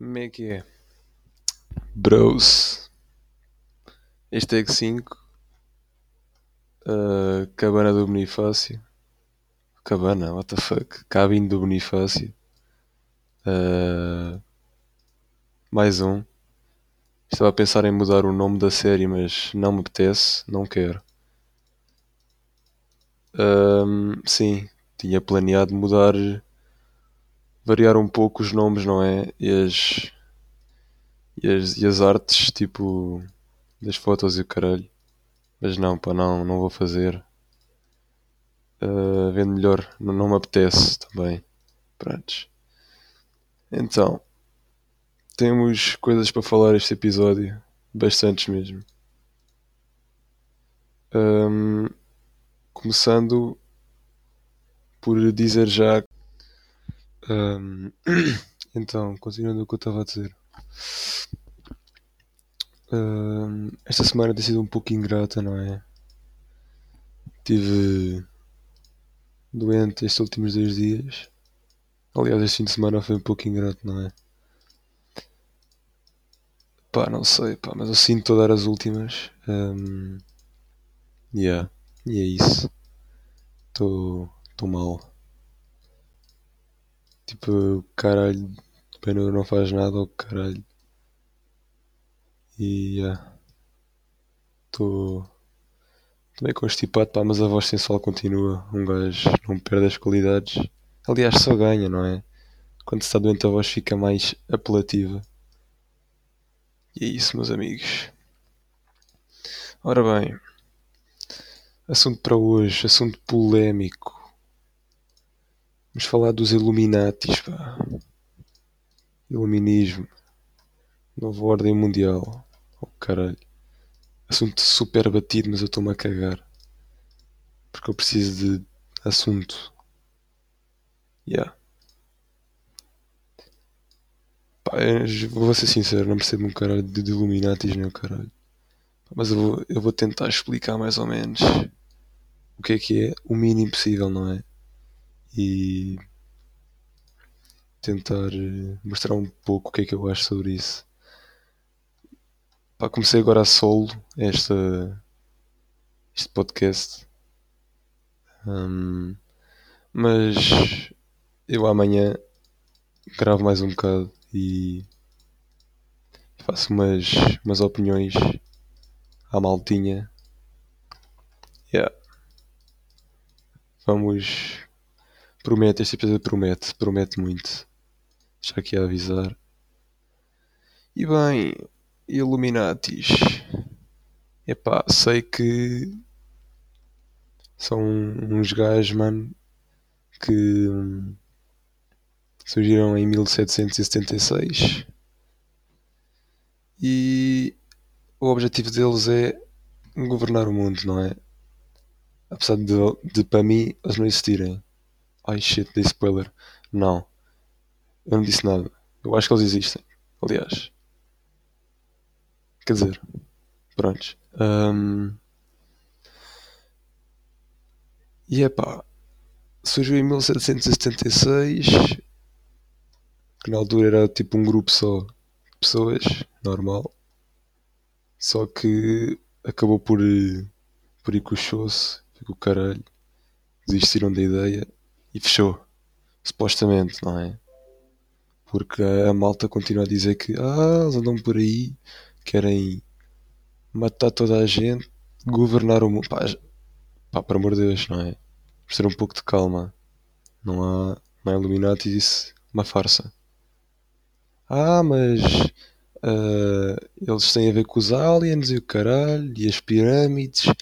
Como é que é? Bros. É 5 uh, Cabana do Bonifácio. Cabana, what the fuck? Cabine do Bonifácio. Uh, mais um. Estava a pensar em mudar o nome da série, mas não me apetece, não quero. Um, sim, tinha planeado mudar, variar um pouco os nomes, não é? E as, e as, e as artes, tipo, das fotos e o caralho. Mas não, pá, não, não vou fazer. Uh, vendo melhor, não, não me apetece também. Prontos. Então, temos coisas para falar este episódio. Bastantes mesmo. Um, começando por dizer já. Então, continuando o que eu estava a dizer. Um, esta semana tem sido um pouco ingrata, não é? Tive doente estes últimos dois dias. Aliás, este fim de semana foi um pouco ingrato, não é? Pá, não sei, pá, mas eu sinto a dar as últimas. Um, yeah, e é isso. Estou mal. Tipo, caralho, pena não faz nada ou caralho. E. Estou meio constipado, pá, mas a voz sensual continua. Um gajo não perde as qualidades. Aliás, só ganha, não é? Quando se está doente, a voz fica mais apelativa. E é isso, meus amigos. Ora bem, assunto para hoje, assunto polémico. Vamos falar dos Illuminatis, pá. Iluminismo. Nova ordem mundial. Oh caralho. Assunto super batido, mas eu estou-me a cagar. Porque eu preciso de assunto. Yeah. Pá, vou ser sincero, não percebo um caralho de, de Illuminatis, nem o caralho. Mas eu vou, eu vou tentar explicar mais ou menos o que é que é o mínimo possível, não é? E tentar eh, mostrar um pouco o que é que eu acho sobre isso. Pá, comecei agora a solo esta, este podcast. Um, mas eu amanhã gravo mais um bocado e faço umas, umas opiniões à maltinha. Yeah. Vamos. Promete, este episódio promete, promete muito. Já aqui a avisar. E bem, Illuminatis. Epá, sei que são uns gajos, mano, que surgiram em 1776 e o objetivo deles é governar o mundo, não é? Apesar de, de para mim eles não existirem. Ai shit, dei spoiler. Não. Eu não disse nada. Eu acho que eles existem. Aliás. Quer dizer. Prontos. Um, e é pá. Surgiu em 1776. Que na altura era tipo um grupo só de pessoas. Normal. Só que acabou por, por ir com o. Ficou caralho. Desistiram da ideia e fechou. Supostamente, não é? Porque a malta continua a dizer que ah, eles andam por aí, querem matar toda a gente, governar o mundo. Pá, pá por amor de Deus, não é? Por ter um pouco de calma. Não há, não há Illuminati disse uma farsa. Ah, mas uh, eles têm a ver com os aliens e o caralho, e as pirâmides.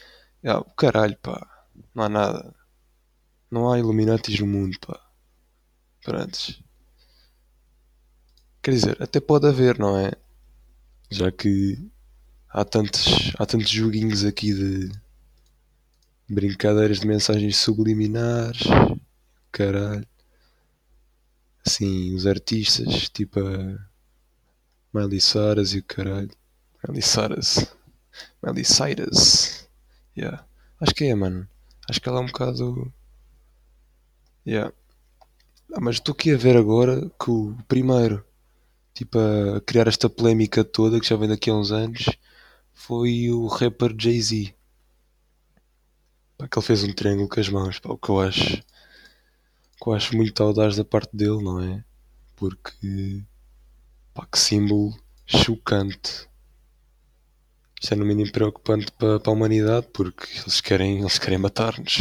Ah, o caralho, pá. Não há nada. Não há Illuminatis no mundo, pá. Prontos. Quer dizer, até pode haver, não é? Já que há tantos, há tantos joguinhos aqui de brincadeiras de mensagens subliminares. Caralho. Assim, os artistas, tipo a Miley Cyrus e o caralho. Miley Cyrus. Miley Cyrus. Yeah. Acho que é, mano. Acho que ela é um bocado. Yeah. Ah, mas estou aqui a ver agora que o primeiro tipo, a criar esta polémica toda que já vem daqui a uns anos foi o rapper Jay-Z. Que ele fez um triângulo com as mãos, pá, o que eu acho, que eu acho muito audaz da parte dele, não é? Porque, pá, que símbolo chocante. Isto é no mínimo preocupante para, para a humanidade porque eles querem, eles querem matar-nos.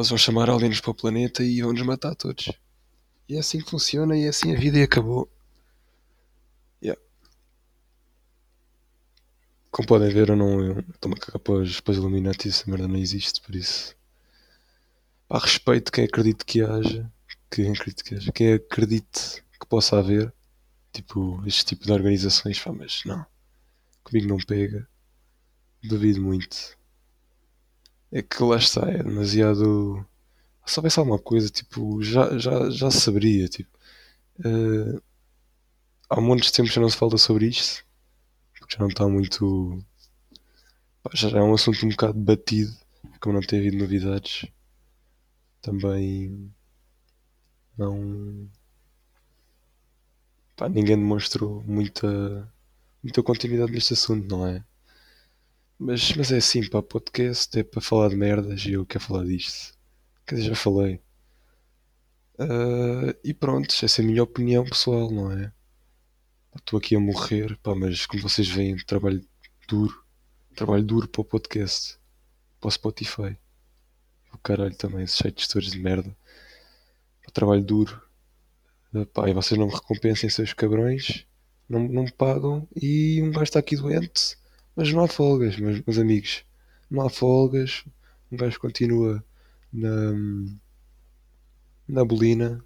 Eles vão chamar aliens para o planeta e vão nos matar todos. E é assim que funciona e é assim a vida e acabou. Yeah. Como podem ver, eu não estou-me a cagar para os, para Illuminati, essa merda não existe, por isso. Pá, respeito quem acredite que haja, quem acredite que haja, quem acredite que possa haver, tipo, este tipo de organizações, mas não. Comigo não pega. Duvido muito. É que lá está, é demasiado. Se soubesse alguma coisa, tipo, já, já, já saberia, tipo. eh, há montes de tempo que já não se fala sobre isto. Porque já não está muito. já é um assunto um bocado batido. Como não tem havido novidades. Também. Não. Pá, ninguém demonstrou muita. muita continuidade neste assunto, não é? Mas, mas é assim, pá, podcast é para falar de merdas e eu quero falar disto. Quer dizer, já falei. Ah, e pronto, essa é a minha opinião pessoal, não é? Estou aqui a morrer, pá, mas como vocês veem, trabalho duro. Trabalho duro para o podcast. Para o Spotify. O caralho também, esses sites todos de merda. Trabalho duro. Ah, pá, e vocês não me recompensem, seus cabrões. Não, não me pagam. E um gajo está aqui doente. Mas não há folgas, meus, meus amigos. Não há folgas. Um gajo continua na, na bolina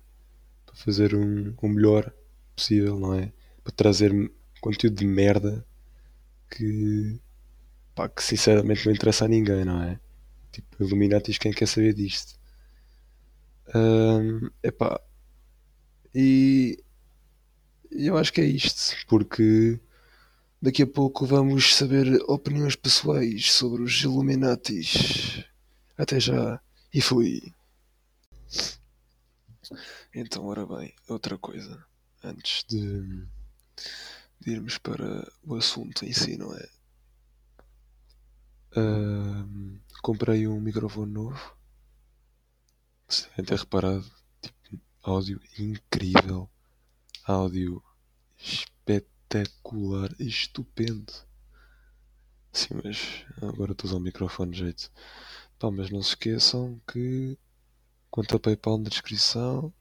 para fazer um, o melhor possível, não é? Para trazer conteúdo de merda que, pá, que sinceramente não interessa a ninguém, não é? Tipo, Illuminatis, quem quer saber disto? Ahm, epá, e eu acho que é isto, porque daqui a pouco vamos saber opiniões pessoais sobre os Illuminatis. Até já, e fui. Então, ora bem, outra coisa, antes de, de irmos para o assunto em si, não é? Ahm, comprei um microfone novo. Ter reparado, tipo, áudio incrível, áudio espetacular, estupendo. Sim, mas agora estou a usar o microfone de jeito. Pá, mas não se esqueçam que conta PayPal na descrição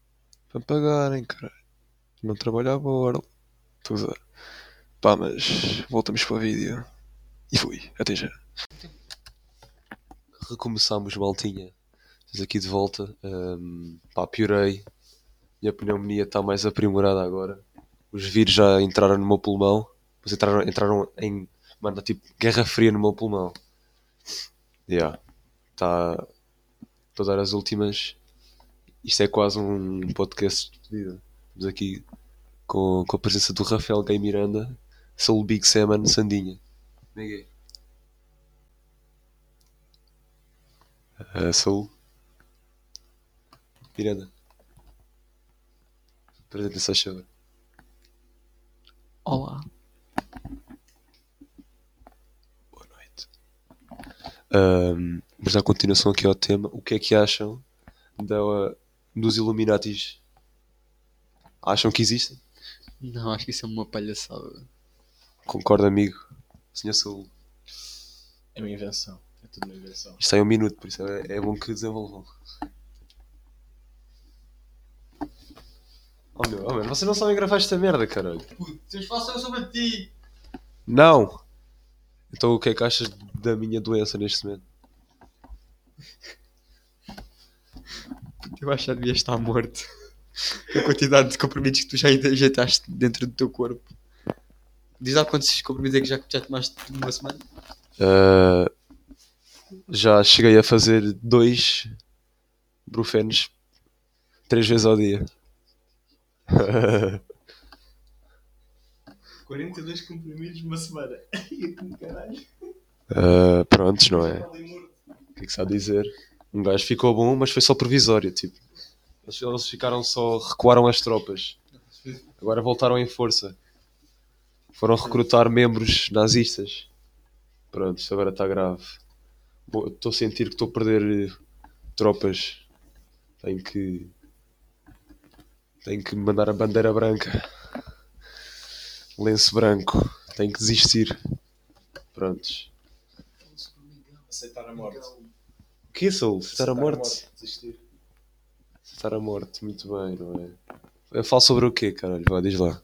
para pagarem, caralho. Não trabalho à borla. Estou a usar. Pá, mas voltamos para o vídeo. E fui, até já. Recomeçámos, maltinha. Estamos aqui de volta. Ahm, pá, piorei. Minha pneumonia está mais aprimorada agora. Os vírus já entraram no meu pulmão. Mas entraram, entraram em. Mano, tipo, guerra fria no meu pulmão. Yeah. Tá. Estou a dar as últimas. Isto é quase um podcast de despedida. Estamos aqui com, com a presença do Rafael Gay Miranda, Soul Big Salmon Sandinha. Ninguém. Uh, Soul Miranda. Apresenta-se a chover. Olá. Boa noite. Ahm, mas a continuação aqui ao tema, o que é que acham da, dos Illuminatis? Acham que existem? Não, acho que isso é uma palhaçada. Concordo, amigo. Senhor Saúl. É uma invenção. É tudo uma invenção. Isto é um minuto, por isso é, é bom que desenvolvam. Oh meu, oh meu, vocês não sabem gravar esta merda, caralho. Vocês façam sobre ti! Não! Então o que é que achas da minha doença neste momento? Eu acho que devias estar morto. A quantidade de comprimidos que tu já injetaste dentro do teu corpo. Diz lá quantos comprimidos é que já, já tomaste numa semana? Ah, já cheguei a fazer dois brufenos três vezes ao dia. 42 comprimidos numa semana. Caralho. Ah, prontos, não é? O que é que se há a dizer? Um gajo ficou bom, mas foi só provisório, tipo. Eles, eles ficaram só, recuaram as tropas. Agora voltaram em força. Foram recrutar membros nazistas. Pronto, isto agora está grave. Estou a sentir que estou a perder eh, tropas. Tenho que. Tenho que mandar a bandeira branca. Lenço branco. Tenho que desistir. Prontos. Aceitar a morte. O que é isso? Estar a morte? Desistir. Estar a morte, muito bem, não é? Eu falo sobre o quê, caralho? Vá, diz lá.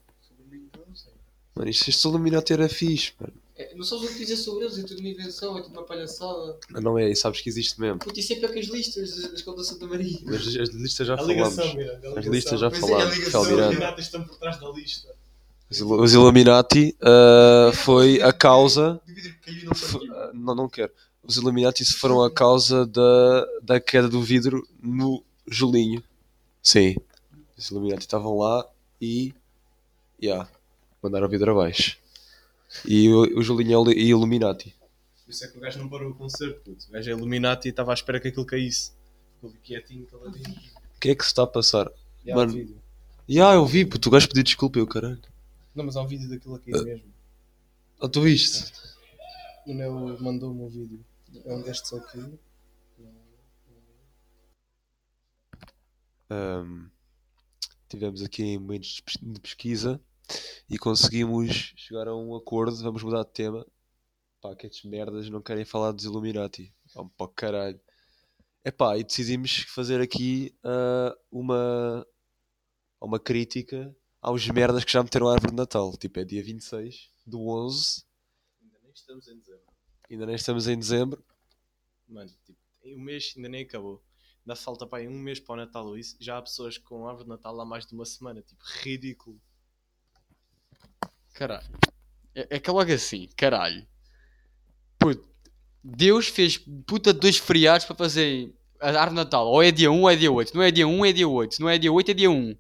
Mano, isto, isto Illuminati era fixe, mano. É, não sabes o que dizer sobre eles, é tudo uma invenção, é tudo uma palhaçada. Mas Não é, e sabes que existe mesmo. Puta, isso é pior que as listas da escola da Santa Maria. As, as listas já a As listas já é, falámos. Os. Illuminati estão por trás da lista. Os Il- Os Illuminati ah, foi a causa. E não ah, não, não quero. Os Illuminati foram a causa da, da queda do vidro no Julinho. Sim. Os Illuminati estavam lá e. Yeah, mandaram o vidro abaixo. E o, o Julinho é Illuminati. Por isso é que o gajo não parou o concerto. Puto. O gajo é Illuminati e estava à espera que aquilo caísse. Ficou quietinho, caladinho. O que é que se está a passar? E há Mano. um vídeo. Ya, eu vi, puto, o gajo pediu desculpa, eu caralho. Não, mas há um vídeo daquilo a cair mesmo. Ah, tu viste? O Neo mandou-me o vídeo. É um gajo só aqui. Ahm, tivemos aqui momentos de pesquisa e conseguimos chegar a um acordo. Vamos mudar de tema. Pá, que estes merdas não querem falar dos Illuminati. Vamos para o caralho. Epá, e decidimos fazer aqui ah, uma, uma crítica aos merdas que já meteram a árvore de Natal. Tipo, é dia 26 do 11, Ainda nem estamos em dezembro. ainda nem estamos em dezembro. Mano, tipo, o mês ainda nem acabou. Ainda falta para um mês para o Natal isso. Já há pessoas com árvore de Natal há mais de uma semana. Tipo, ridículo. Caralho. É, é que é logo assim, caralho. Puto, Deus fez puta dois feriados para fazer a árvore Natal. Ou é dia 1 ou é dia 8. Não é dia 1 é dia 8. Se não é dia 8 é dia 1.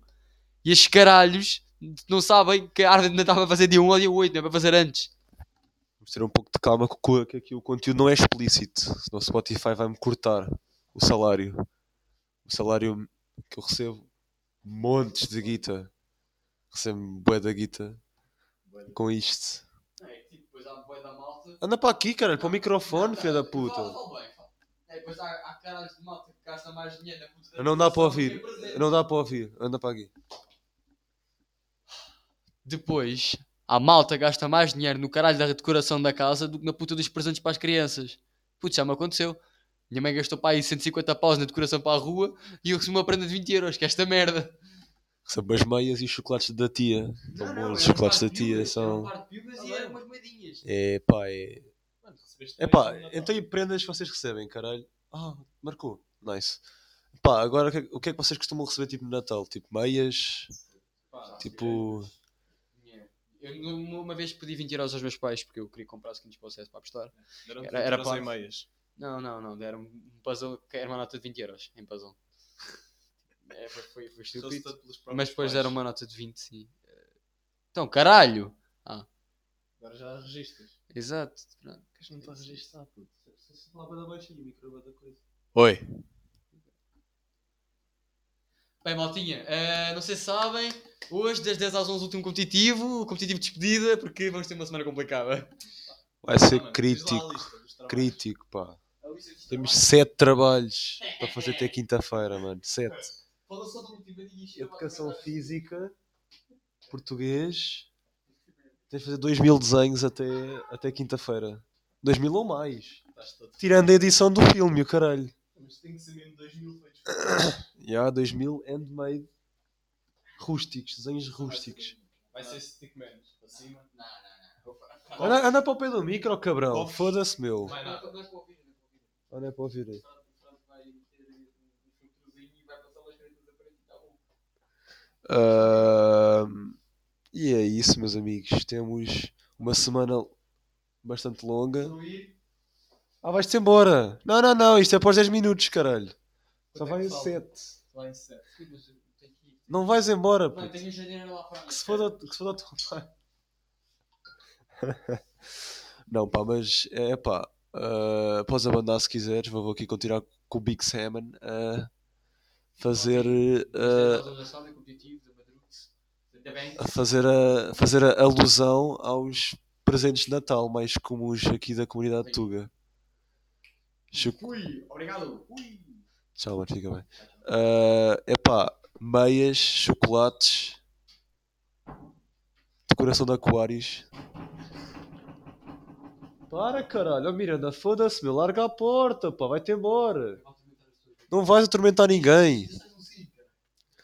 E estes caralhos não sabem que a árvore de Natal vai fazer dia 1 ou dia 8, não é para fazer antes. Vamos ter um pouco de calma que, que aqui o conteúdo não é explícito. Senão o Spotify vai-me cortar o salário. O salário que eu recebo. Montes de guita. Recebo bué da guita com isto. É, tipo, depois há boi da malta. Anda para aqui, caralho, para o microfone, filha da puta. É, depois há, há caralhos de malta que gasta mais dinheiro na puta da Não dá para ouvir. Não dá para ouvir. Anda para aqui. Depois, a malta gasta mais dinheiro no caralho da decoração da casa do que na puta dos presentes para as crianças. Putz, já me aconteceu. Minha mãe gastou para aí 150 paus na decoração para a rua e eu recebi uma prenda de 20 euros, que é esta merda. Recebo as meias e os chocolates da tia. Tão bons. Os chocolates da tia são. eram umas moedinhas. É pá, é. Mano, recebeste É pá, então e prendas que vocês recebem, caralho? Ah, marcou. Nice. Pá, agora o que é- o que é que vocês costumam receber tipo no Natal? Tipo meias? Pá, Tipo. Eu uma vez pedi 20 euros aos meus pais porque eu queria comprar skins para o CS para apostar. Era- era euros para- em meias. Não, não, não. Deram um puzzle que era uma nota de 20 euros em puzzle. É, foi, foi estúpido. Mas depois pais. deram uma nota de 20 e. Eh, então, caralho! Ah. Agora já registras. Exato. Queres não tá estar a registrar, puto? Se falar da baixinha, o micro da coisa. Oi. Bem, maltinha, uh, não sei se sabem, hoje das 10 às 11 o último competitivo, o competitivo de despedida, porque vamos ter uma semana complicada. Vai ser ah, crítico, crítico, pá. Temos 7 trabalhos para fazer até quinta-feira, mano. 7. Educação física, português. Tens de fazer dois mil desenhos até, até quinta-feira. Dois mil ou mais. Tirando a edição do filme, o caralho. Mas tem que ser mesmo 2 mil feitos. Já, 2000 handmade. Rústicos, desenhos rústicos. Vai ser stickmans. Para cima. Anda, anda para o pé do micro, cabrão. Foda-se, meu. Vai Não, não é para ouvir, não é para ouvir. Anda é para ouvir aí. O Franco vai meter um filtrozinho e vai passar umas canetas a preto e tá bom. Ahm, e é isso, meus amigos. Temos uma semana bastante longa. Ah, vais-te embora. Não, não, não. Isto é após 10 minutos, caralho. Só vai em falta? 7. Vai em 7. sim, mas eu tenho que ir. Não vais embora, tenho lá fora. Que se foda, que se foda o teu pai. Não, pá, mas é pá. ah, podes abandonar se quiseres. Vou vou aqui continuar com o Big Salmon a fazer. Mas ah, tens a fazer, a, fazer a alusão aos presentes de Natal mais comuns aqui da comunidade de Tuga. Cho- Ui, obrigado. Ui. Tchau, mano, fica bem. Ah, epá, meias, chocolates, decoração de aquários. Para caralho, oh Miranda, foda-se, meu, larga a porta, pá, vai-te embora. Não vais atormentar ninguém.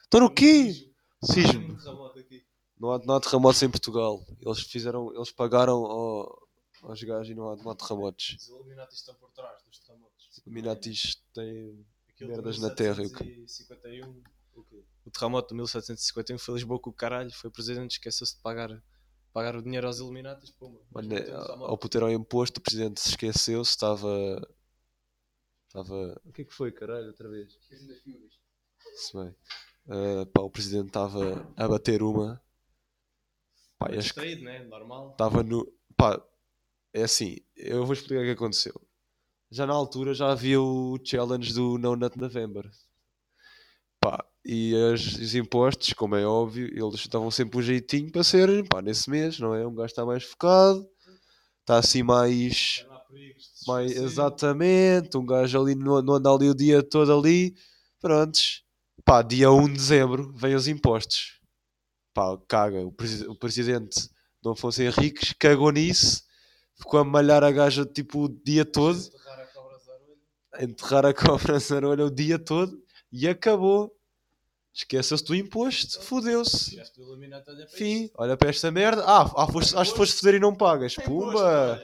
Estou no quê? Sismo. Não há, não há terremotos em Portugal. Eles fizeram, eles pagaram ao- aos gajos e não há, não há terremotos. Os Illuminati estão por trás dos terremotos. Os Illuminatis têm Aquele merdas na terra e o quê? 1751, o terremoto de 1751 foi Lisboa com o caralho. Foi o presidente, esqueceu-se de pagar, pagar o dinheiro aos Illuminatis. Puma. Mano, Mas não tem ao puter ao imposto, o presidente se esqueceu-se, estava. Estava. O que é que foi, caralho, outra vez? Se bem. Ah, pá, o presidente estava a bater uma. Pá, acho que Distraído, né? Normal. estava no. Pá, é assim, eu vou explicar o que aconteceu. Já na altura já havia o challenge do No Nut November. Pá, e as- os impostos, como é óbvio, eles davam sempre um jeitinho para serem, pá, nesse mês, não é? Um gajo está mais focado, está assim mais. Mais esquecer. exatamente, um gajo ali não, não anda ali o dia todo ali. Prontos, pá, dia 1 de dezembro vem os impostos. Pá, caga. O, presi- o presidente Dom Afonso Henriques cagou nisso, ficou a malhar a gaja tipo o dia todo, Enterrar a cobra zarolha. enterrar a cobra o dia todo e acabou. Esqueceu-se do imposto, fodeu-se. Fim, olha para esta merda. Ah, ah foste, acho que foste foder e não pagas. Pumba!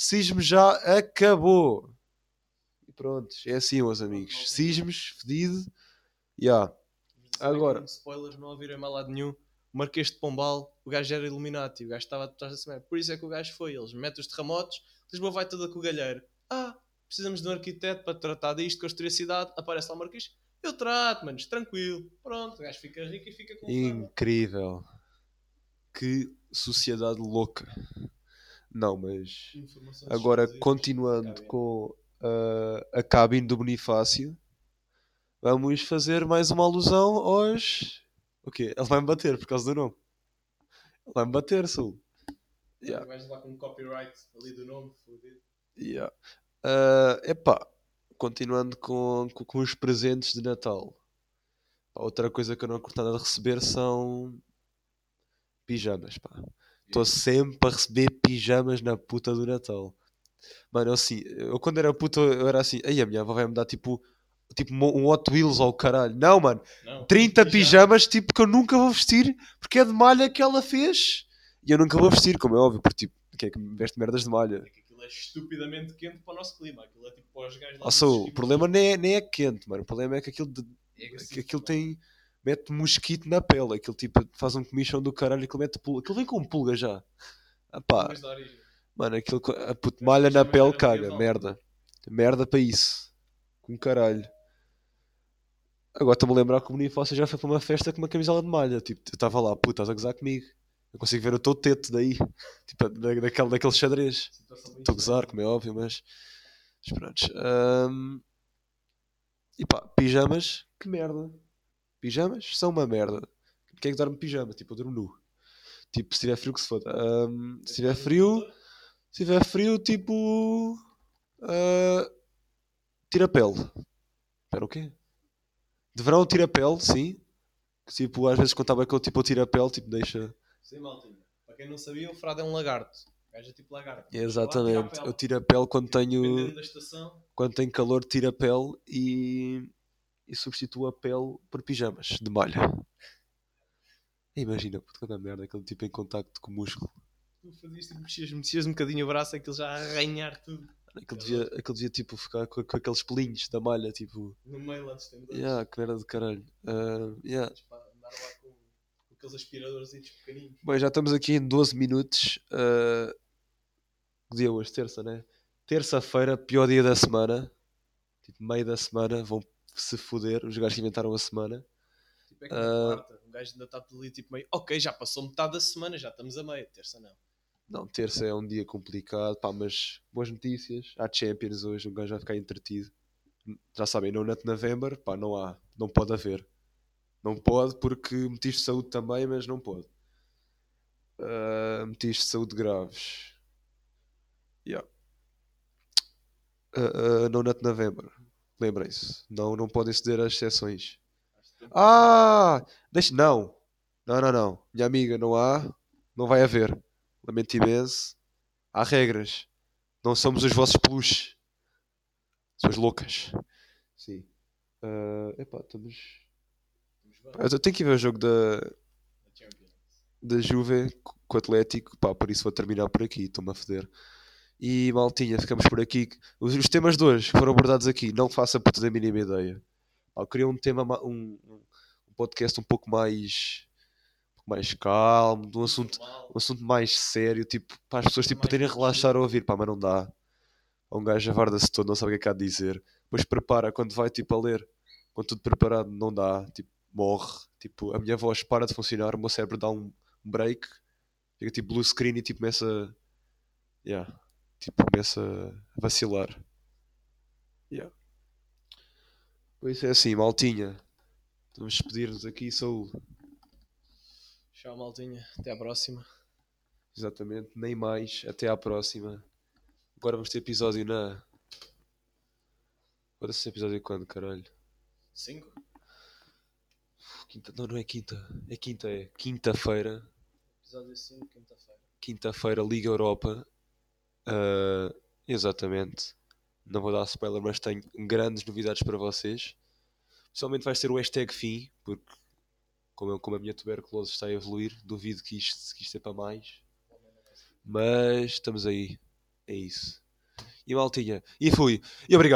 Sismo já acabou. E pronto, é assim, meus amigos. Sismos, fedido. Ya. Agora. Como Spoilers, não ouviram em mal lado nenhum. O Marquês de Pombal, o gajo era Illuminati, o gajo estava atrás da semana. Por isso é que o gajo foi. Eles metem os terremotos, Lisboa vai toda com o galheiro. Ah, precisamos de um arquiteto para tratar disto, construir a cidade. Aparece lá o Marquês. Eu trato, manos, tranquilo. Pronto, o gajo fica rico e fica com. Incrível. Que sociedade louca. Não, mas. Agora, continuando com ah, a cabine do Bonifácio, vamos fazer mais uma alusão aos. O quê? Ele vai-me bater por causa do nome. Ele vai-me bater, Sul. O gajo lá com um copyright ali do nome, fodido. Yeah. Ah, epá, continuando com, com, com os presentes de Natal. Pá, outra coisa que eu não curto nada de receber são pijamas, pá. Estou sempre a receber pijamas na puta do Natal. Mano, eu assim, eu quando era puta eu era assim, aí a minha avó vai me dar tipo, tipo um Hot Wheels ao caralho. Não, mano, Não, 30 pijama. pijamas tipo que eu nunca vou vestir porque é de malha que ela fez. E eu nunca vou vestir, como é óbvio, porque tipo, quem é que me veste merdas de malha? É que aquilo é estupidamente quente para o nosso clima. Aquilo é tipo para os gajos lá dos seja, o problema nem é, nem é quente, mano. O problema é que aquilo, de- É que aquilo mano. tem. Mete mosquito na pele. Aquilo tipo faz um comichão do caralho. Aquilo mete pulga. Aquilo vem com pulga já. Ah pá, mano, aquilo. A puto, malha na pele, caga. Merda. Merda para isso. Com caralho. Agora estou-me a lembrar que o Bonifácio já foi para uma festa com uma camisola de malha. Tipo, eu estava lá, puta, estás a gozar comigo. Eu consigo ver o teu teto daí. Tipo, da, daquele, daquele xadrez. Estou a gozar, como é óbvio, mas. Mas pronto. Ahm, E pá, pijamas, que merda. Pijamas são uma merda. Quem é que dorme pijama? Tipo, eu durmo nu. Tipo, se tiver frio, que se foda. Ahm, se tiver frio, se tiver frio, tipo. ah, tira a pele. Espera, o quê? De verão, tira a pele, sim. Tipo, às vezes quando estava aquele tipo, eu tiro a pele, tipo, deixa. Sim, maltinha. Para quem não sabia, o frado é um lagarto. O gajo é tipo lagarto. Exatamente. Eu tiro a pele quando tenho. Dependendo da estação, quando tem calor tira a pele e, e substitua a pele por pijamas de malha. Imagina, puto, quanta merda, aquele tipo em contacto com o músculo. tu fazias mexias, mexias um bocadinho o braço, aquilo já a arranhar tudo. Aquele devia, aquele devia tipo ficar com, com aqueles pelinhos da malha, tipo, No meio lá dos tendões. yeah, que merda de caralho. Ah, yeah. Andar lá com, com aqueles aspiradores pequeninos. Bem, já estamos aqui em 12 minutos. que dia hoje? Terça, né? Terça-feira, pior dia da semana. Tipo, meio da semana, vão se foder. Os gajos inventaram a semana. Tipo, é que quarta, um gajo ainda está ali tipo meio, ok, já passou metade da semana, já estamos a meio, terça não. Não, terça é um dia complicado, pá, mas boas notícias. Há Champions hoje, um gajo vai ficar entretido. Já sabem, no Nut November, pá, não há, não pode haver. Não pode porque metiste saúde também, mas não pode. Ah, metiste saúde graves. Yeah. Ah, ah, no Nut November. Lembrem-se. Não, não podem ceder às exceções. Ah! Deixa... Não. Não, não, não. Minha amiga, não há. Não vai haver. Lamento imenso. Há regras. Não somos os vossos peluches. Suas loucas. Sim. Ah, epá, estamos... Eu tenho que ir ver o jogo da, da Juve co- com o Atlético. Pá, por isso vou terminar por aqui. Estou-me a foder. E maltinha, ficamos por aqui. Os, os temas de hoje que foram abordados aqui, não faça puta da mínima ideia. Eu queria um tema, ma- um, um podcast um pouco mais, mais calmo, de um assunto, um assunto mais sério, tipo, para as pessoas tipo, poderem relaxar a ouvir. Pá, mas não dá. Um gajo avarda-se todo, não sabe o que é que há de dizer. Depois prepara quando vai tipo a ler. Quando tudo preparado, não dá. Tipo, morre. Tipo, a minha voz para de funcionar, o meu cérebro dá um break. Fica tipo blue screen e tipo começa. Yeah. Tipo, começa a vacilar. Yeah. Pois é assim, maltinha. Vamos despedir-nos aqui, Saúl. Tchau, maltinha. Até à próxima. Exatamente, nem mais. Até à próxima. Agora vamos ter episódio na. Agora esse episódio quando, caralho? 5? Quinta... Não, não é quinta. É quinta, é. Quinta-feira. Episódio 5, quinta-feira. Quinta-feira, Liga Europa. Ah, exatamente. Não vou dar spoiler, mas tenho grandes novidades para vocês. Principalmente vai ser o hashtag fim, porque como, eu- como a minha tuberculose está a evoluir, duvido que isto, que isto é para mais. Mas estamos aí. É isso. E maltinha. E fui. E obrigado.